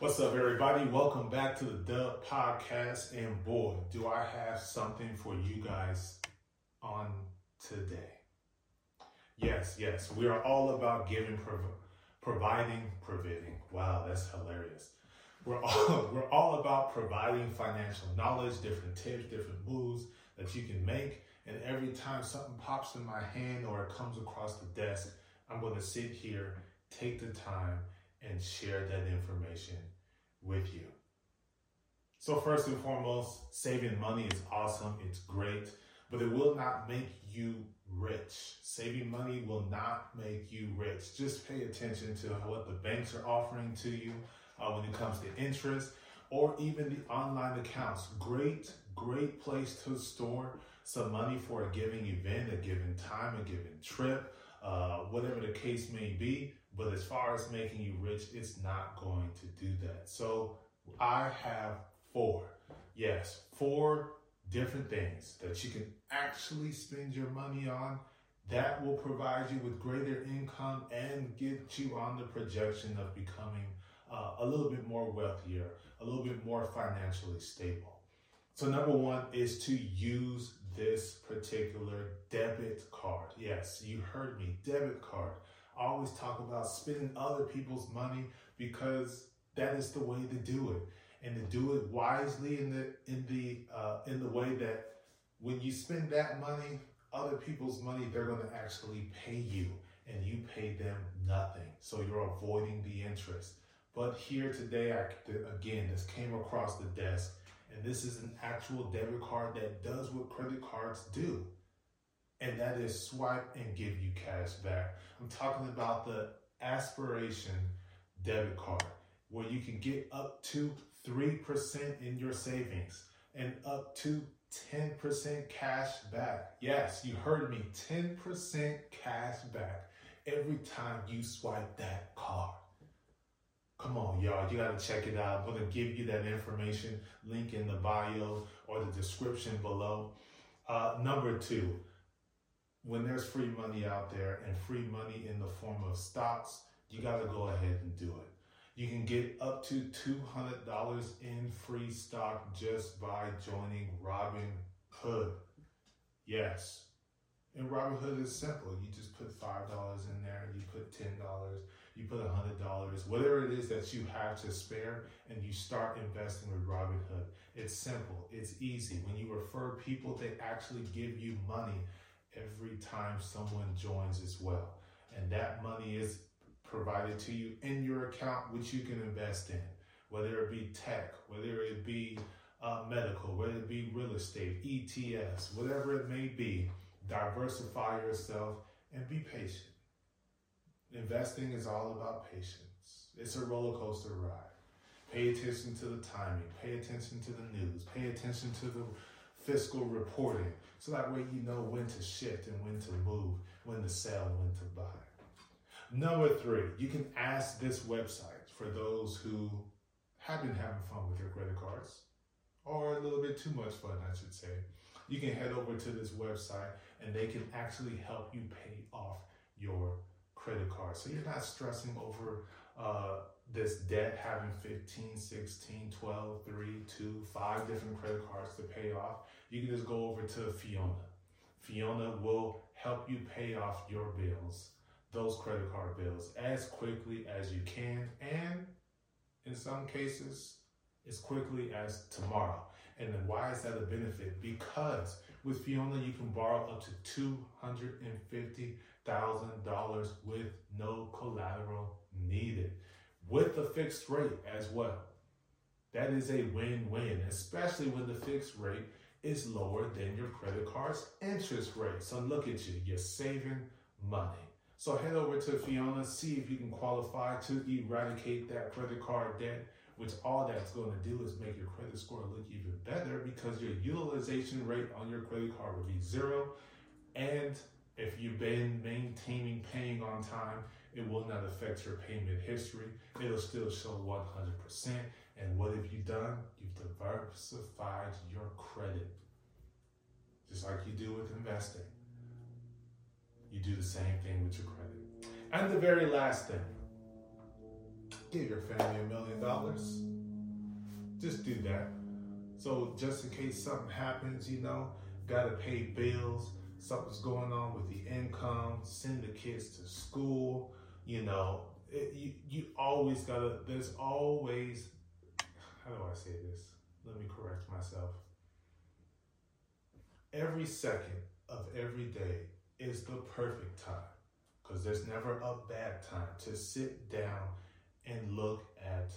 What's up, everybody? Welcome back to the Dub Podcast. And boy, do I have something for you guys on today. Yes, yes, we are all about giving, prov- providing, providing. Wow, that's hilarious. We're all, we're all about providing financial knowledge, different tips, different moves that you can make. And every time something pops in my hand or it comes across the desk, I'm going to sit here, take the time, and share that information with you. So, first and foremost, saving money is awesome, it's great, but it will not make you rich. Saving money will not make you rich. Just pay attention to what the banks are offering to you uh, when it comes to interest or even the online accounts. Great, great place to store some money for a given event, a given time, a given trip, uh, whatever the case may be. But as far as making you rich, it's not going to do that. So I have four, yes, four different things that you can actually spend your money on that will provide you with greater income and get you on the projection of becoming uh, a little bit more wealthier, a little bit more financially stable. So, number one is to use this particular card. Yes, you heard me, debit card. I always talk about spending other people's money because that is the way to do it. And to do it wisely in the in the uh, in the way that when you spend that money other people's money they're going to actually pay you and you pay them nothing. So you're avoiding the interest. But here today i again this came across the desk and this is an actual debit card that does what credit cards do and that is swipe and give you cash back. I'm talking about the aspiration debit card where you can get up to 3% in your savings and up to 10% cash back. Yes, you heard me 10% cash back every time you swipe that card. Come on, y'all, you got to check it out. I'm to give you that information, link in the bio or the description below. Uh, number two, when there's free money out there and free money in the form of stocks, you got to go ahead and do it. You can get up to $200 in free stock just by joining Robin Hood. Yes. And Robinhood is simple. You just put $5 in there, you put $10, you put $100, whatever it is that you have to spare, and you start investing with Robinhood. It's simple, it's easy. When you refer people, they actually give you money every time someone joins as well. And that money is provided to you in your account, which you can invest in, whether it be tech, whether it be uh, medical, whether it be real estate, ETFs, whatever it may be. Diversify yourself and be patient. Investing is all about patience. It's a roller coaster ride. Pay attention to the timing. Pay attention to the news. Pay attention to the fiscal reporting. So that way you know when to shift and when to move, when to sell, when to buy. Number three, you can ask this website for those who have been having fun with their credit cards, or a little bit too much fun, I should say. You can head over to this website and they can actually help you pay off your credit card. So you're not stressing over uh, this debt, having 15, 16, 12, 3, 2, 5 different credit cards to pay off. You can just go over to Fiona. Fiona will help you pay off your bills those credit card bills as quickly as you can and in some cases as quickly as tomorrow. And then why is that a benefit? Because with Fiona, you can borrow up to $250,000 with no collateral needed with a fixed rate as well. That is a win win, especially when the fixed rate is lower than your credit card's interest rate. So look at you, you're saving money. So head over to Fiona, see if you can qualify to eradicate that credit card debt, which all that's going to do is make your credit score look even better because your utilization rate on your credit card will be zero. And if you've been maintaining paying on time, it will not affect your payment history. It'll still show 100%. And what have you done? You've diversified your credit, just like you do with investing you do the same thing with your credit. And the very last thing, give your family a million dollars. Just do that. So just in case something happens, you know, gotta pay bills, something's going on with the income, send the kids to school, you know, it, you, you always gotta, there's always, how do I say this? Let me correct myself. Every second of every day is the perfect time because there's never a bad time to sit down and look at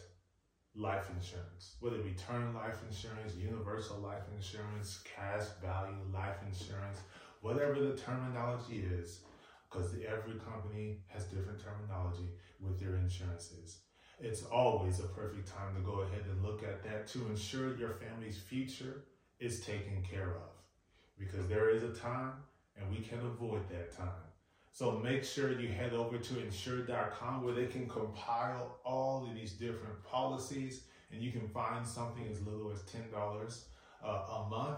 life insurance, whether it be term life insurance, universal life insurance, cash value life insurance, whatever the terminology is, because every company has different terminology with their insurances. It's always a perfect time to go ahead and look at that to ensure your family's future is taken care of. Because there is a time and we can avoid that time. So make sure you head over to insure.com where they can compile all of these different policies and you can find something as little as $10 uh, a month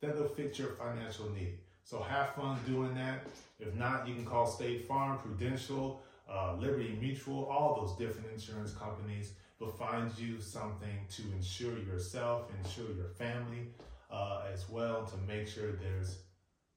that'll fit your financial need. So have fun doing that. If not, you can call State Farm, Prudential, uh, Liberty Mutual, all those different insurance companies, but find you something to insure yourself, insure your family uh, as well, to make sure there's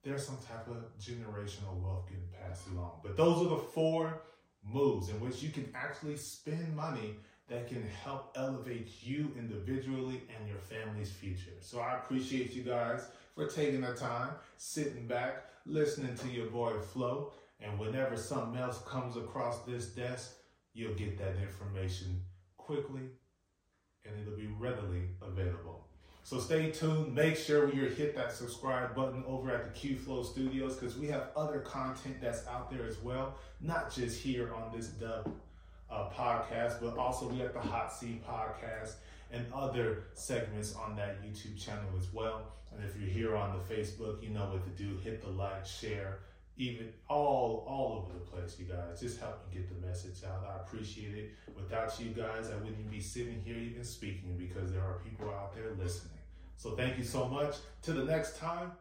there's some type of generational wealth getting passed along. But those are the four moves in which you can actually spend money that can help elevate you individually and your family's future. So I appreciate you guys for taking the time, sitting back, listening to your boy Flo. And whenever something else comes across this desk, you'll get that information quickly and it'll be readily available. So stay tuned. Make sure you hit that subscribe button over at the QFLO Studios because we have other content that's out there as well, not just here on this dub uh, podcast, but also we have the Hot Seat podcast and other segments on that YouTube channel as well. And if you're here on the Facebook, you know what to do. Hit the like, share, even all all over the place, you guys. Just help me get the message out. I appreciate it. Without you guys, I wouldn't be sitting here even speaking because there are people out there listening. So thank you so much. Till the next time.